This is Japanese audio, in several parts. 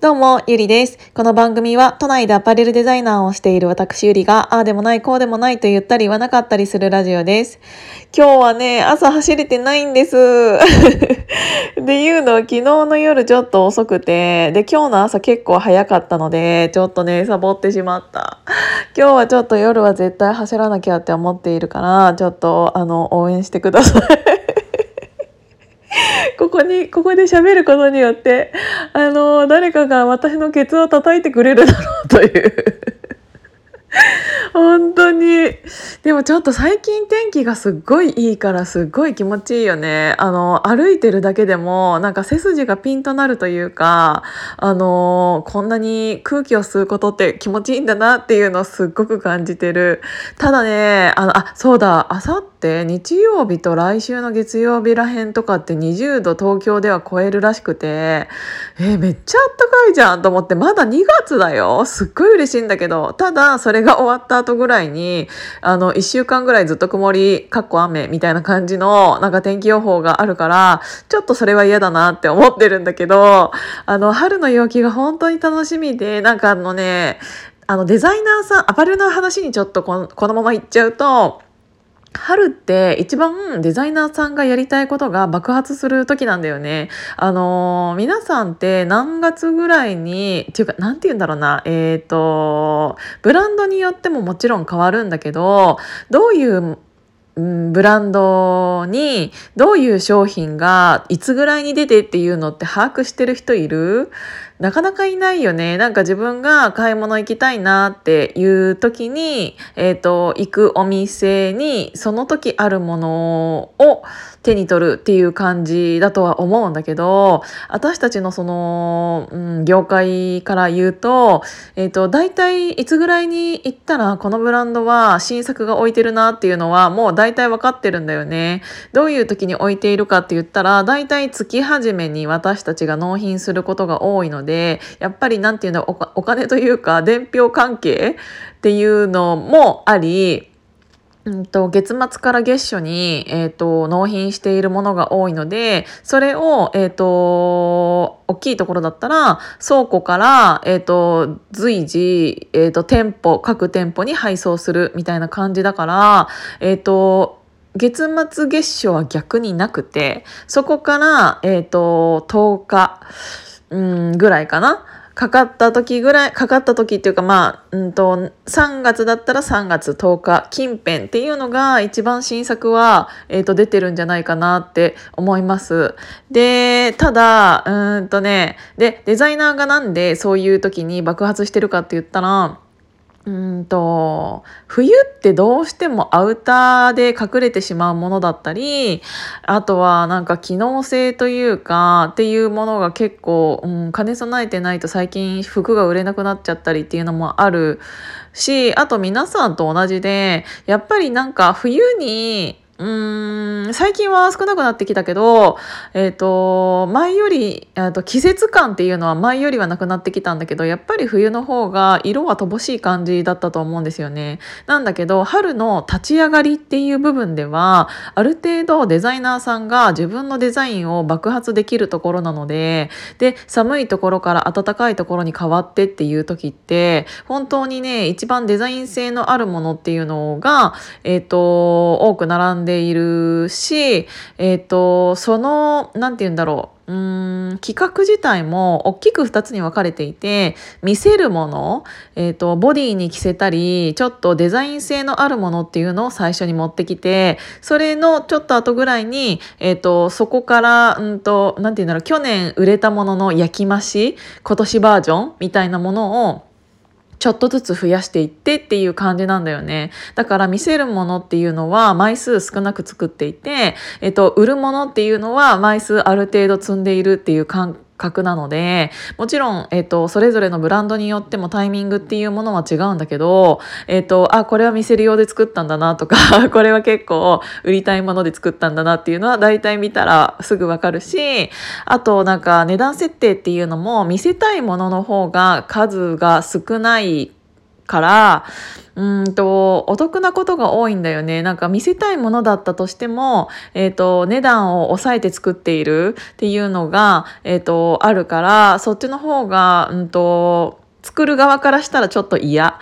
どうも、ゆりです。この番組は都内でアパレルデザイナーをしている私ゆりが、ああでもない、こうでもないと言ったり言わなかったりするラジオです。今日はね、朝走れてないんです。で、言うのは昨日の夜ちょっと遅くて、で、今日の朝結構早かったので、ちょっとね、サボってしまった。今日はちょっと夜は絶対走らなきゃって思っているから、ちょっと、あの、応援してください。ここに、ここで喋ることによって、あの、誰かが私のケツを叩いてくれるだろうという 本当に。でもちょっと最近天気がすっごいいいからすっごい気持ちいいよね。あの、歩いてるだけでもなんか背筋がピンとなるというか、あの、こんなに空気を吸うことって気持ちいいんだなっていうのをすっごく感じてる。ただね、あの、あ、そうだ、あさって日曜日と来週の月曜日らへんとかって20度東京では超えるらしくて、えー、めっちゃあったかいじゃんと思って、まだ2月だよ。すっごい嬉しいんだけど、ただそれが終わった後ぐらいに、あの、1週間ぐらいずっと曇り、かっこ雨みたいな感じの、なんか天気予報があるから、ちょっとそれは嫌だなって思ってるんだけど、あの、春の陽気が本当に楽しみで、なんかあのね、あのデザイナーさん、アパレルの話にちょっとこのこのまま行っちゃうと、春って一番デザイナーさんがやりたいことが爆発する時なんだよね。あのー、皆さんって何月ぐらいに、っていうか、なんて言うんだろうな、えっ、ー、と、ブランドによってももちろん変わるんだけど、どういうブランドにどういう商品がいつぐらいに出てっていうのって把握してる人いる？なかなかいないよね。なんか自分が買い物行きたいなっていう時に、えっ、ー、と、行くお店にその時あるものを手に取るっていう感じだとは思うんだけど、私たちのその、うん、業界から言うと、えっ、ー、と、大体いつぐらいに行ったらこのブランドは新作が置いてるなっていうのはもう大体分かってるんだよね。どういう時に置いているかって言ったら、大体月始めに私たちが納品することが多いので、でやっぱり何て言うんだお金というか伝票関係っていうのもありうんと、月末から月初に、えーと、納品しているものが多いのでそれを、えーと、大きいところだったら倉庫から、えーと、随時、えー、と店舗各店舗に配送するみたいな感じだから、えー、と月末月初は逆になくてそこから、えー、と10日うんぐらいかなかかった時ぐらいかかった時っていうかまあ、うんと、3月だったら3月10日近辺っていうのが一番新作は、えー、と出てるんじゃないかなって思います。でただうんとねでデザイナーがなんでそういう時に爆発してるかって言ったらうんと冬ってどうしてもアウターで隠れてしまうものだったりあとはなんか機能性というかっていうものが結構、うん、兼ね備えてないと最近服が売れなくなっちゃったりっていうのもあるしあと皆さんと同じでやっぱりなんか冬に最近は少なくなってきたけど、えっ、ー、と、前より、えと季節感っていうのは前よりはなくなってきたんだけど、やっぱり冬の方が色は乏しい感じだったと思うんですよね。なんだけど、春の立ち上がりっていう部分では、ある程度デザイナーさんが自分のデザインを爆発できるところなので、で、寒いところから暖かいところに変わってっていう時って、本当にね、一番デザイン性のあるものっていうのが、えっ、ー、と、多く並んででいるし、えっ、ー、と、その、なんて言うんだろう。うん企画自体も大きく2つに分かれていて見せるもの、えーと、ボディに着せたりちょっとデザイン性のあるものっていうのを最初に持ってきてそれのちょっと後ぐらいに、えーと、そこからうんと何て言うんだろう去年売れたものの焼き増し今年バージョンみたいなものをちょっとずつ増やしていってっていう感じなんだよね。だから見せるものっていうのは枚数少なく作っていて、えっと、売るものっていうのは枚数ある程度積んでいるっていう感格なのでもちろん、えーと、それぞれのブランドによってもタイミングっていうものは違うんだけど、えーと、あこれは見せる用で作ったんだなとか これは結構売りたいもので作ったんだなっていうのは大体見たらすぐわかるしあとなんか値段設定っていうのも見せたいものの方が数が少ないからうんとお得なことが多いんだよね。なんか見せたいものだったとしても、えーと、値段を抑えて作っているっていうのが、えーと、あるからそっちの方が、うんと作る側からしたらちょっと嫌。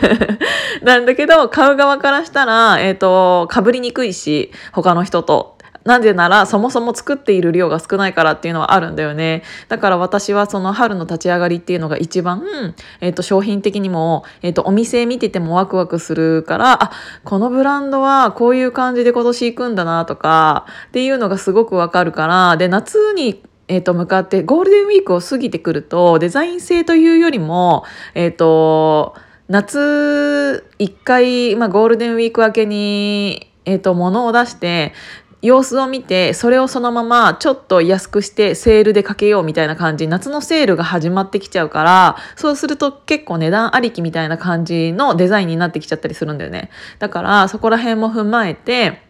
なんだけど買う側からしたら、えーと、かぶりにくいし他の人と。なぜならそもそも作っている量が少ないからっていうのはあるんだよね。だから私はその春の立ち上がりっていうのが一番、えっ、ー、と商品的にも、えっ、ー、とお店見ててもワクワクするから、あ、このブランドはこういう感じで今年行くんだなとかっていうのがすごくわかるから、で、夏にえー、と向かってゴールデンウィークを過ぎてくるとデザイン性というよりも、えっ、ー、と夏1回、まあ、ゴールデンウィーク明けに、えー、と物を出して様子を見てそれをそのままちょっと安くしてセールでかけようみたいな感じ夏のセールが始まってきちゃうからそうすると結構値段ありきみたいな感じのデザインになってきちゃったりするんだよね。だからそこら辺も踏まえて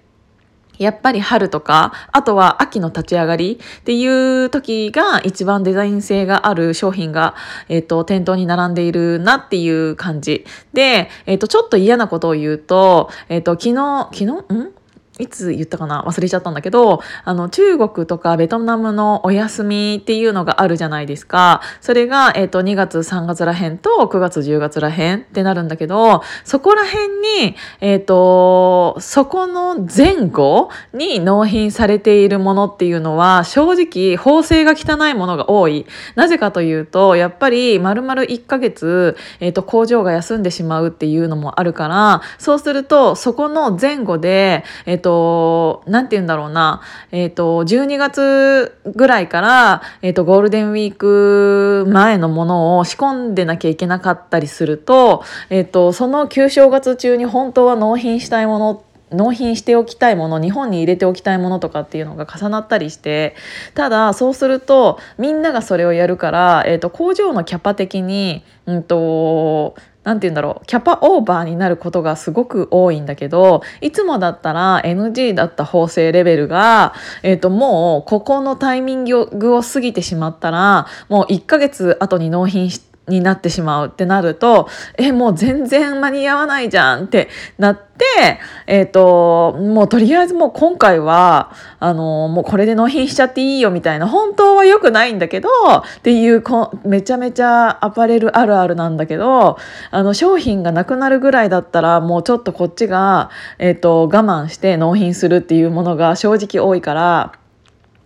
やっぱり春とか、あとは秋の立ち上がりっていう時が一番デザイン性がある商品が、えっ、ー、と、店頭に並んでいるなっていう感じ。で、えっ、ー、と、ちょっと嫌なことを言うと、えっ、ー、と、昨日、昨日、ん？いつ言ったかな？忘れちゃったんだけど、あの、中国とかベトナムのお休みっていうのがあるじゃないですか。それが、えっ、ー、と、2月、3月らへんと9月、10月らへんってなるんだけど、そこらへんに、えっ、ー、と、そこの前後に納品されているものっていうのは、正直、縫製が汚いものが多い。なぜかというと、やっぱり、丸々1ヶ月、えっ、ー、と、工場が休んでしまうっていうのもあるから、そうすると、そこの前後で、えっ、と、なんて言うんだろうな、えっ、ー、と、12月ぐらいから、えっ、ー、と、ゴールデンウィーク前のものを仕込んでなきゃいけなかったりすると、えっ、ー、と、その旧正月中に本当は納品したいもの納品しておきたいもの日本に入れておきたいものとかっていうのが重なったりしてただそうするとみんながそれをやるから、えーと、工場のキャパ的に、うんと何て言うんだろう。キャパオーバーになることがすごく多いんだけどいつもだったら NG だった縫製レベルが、えーと、もうここのタイミングを過ぎてしまったらもう1ヶ月後に納品してになってしまうってなると、え、もう全然間に合わないじゃんってなって、えっ、ー、と、もうとりあえずもう今回は、あの、もうこれで納品しちゃっていいよみたいな、本当は良くないんだけど、っていうこ、めちゃめちゃアパレルあるあるなんだけど、あの、商品がなくなるぐらいだったら、もうちょっとこっちが、えっ、ー、と、我慢して納品するっていうものが正直多いから、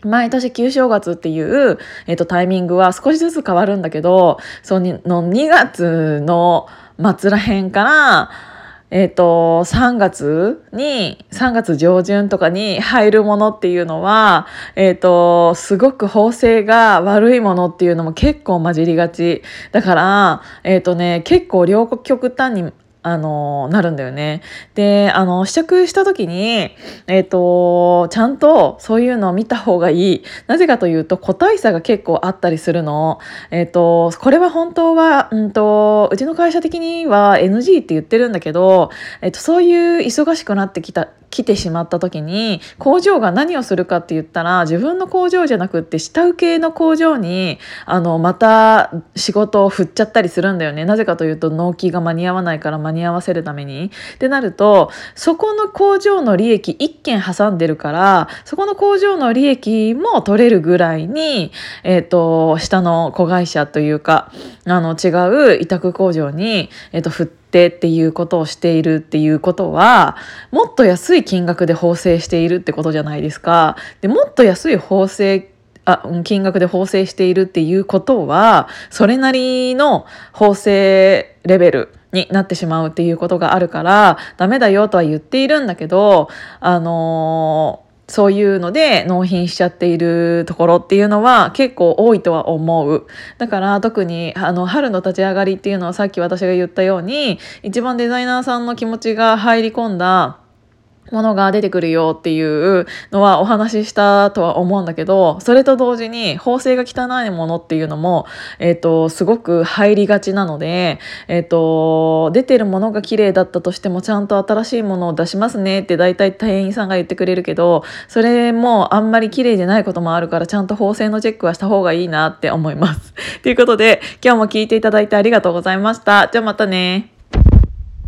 毎年旧正月っていう、えっと、タイミングは少しずつ変わるんだけど、その2月の末らへんから、えっ、と、3月に、3月上旬とかに入るものっていうのは、えっ、と、すごく縫製が悪いものっていうのも結構混じりがち。だから、えっ、とね、結構両極端にあの、なるんだよね。で、あの、試着した時に、えっ、ー、と、ちゃんとそういうのを見た方がいい。なぜかというと、個体差が結構あったりするの。えっ、ー、と、これは本当は、うんと、うちの会社的には NG って言ってるんだけど、えっ、ー、と、そういう忙しくなってきた来てしまった時に工場が何をするかって言ったら自分の工場じゃなくって下請けの工場にあのまた仕事を振っちゃったりするんだよねなぜかというと納期が間に合わないから間に合わせるためにってなるとそこの工場の利益1件挟んでるからそこの工場の利益も取れるぐらいに、えーと、下の子会社というかあの違う委託工場に、えーと振ってっていうことをしているっていうことはもっと安い金額で縫製しているってことじゃないですか。でもっと安い縫製あ金額で縫製しているっていうことはそれなりの縫製レベルになってしまうっていうことがあるからダメだよとは言っているんだけどあのーそういうので納品しちゃっているところっていうのは結構多いとは思う。だから特にあの春の立ち上がりっていうのはさっき私が言ったように一番デザイナーさんの気持ちが入り込んだものが出てくるよっていうのはお話ししたとは思うんだけど、それと同時に縫製が汚いものっていうのも、えっ、と、すごく入りがちなので、えっ、と、出てるものが綺麗だったとしてもちゃんと新しいものを出しますねって大体店員さんが言ってくれるけど、それもあんまり綺麗じゃないこともあるからちゃんと縫製のチェックはした方がいいなって思います。ということで、今日も聞いていただいてありがとうございました。じゃあまたね。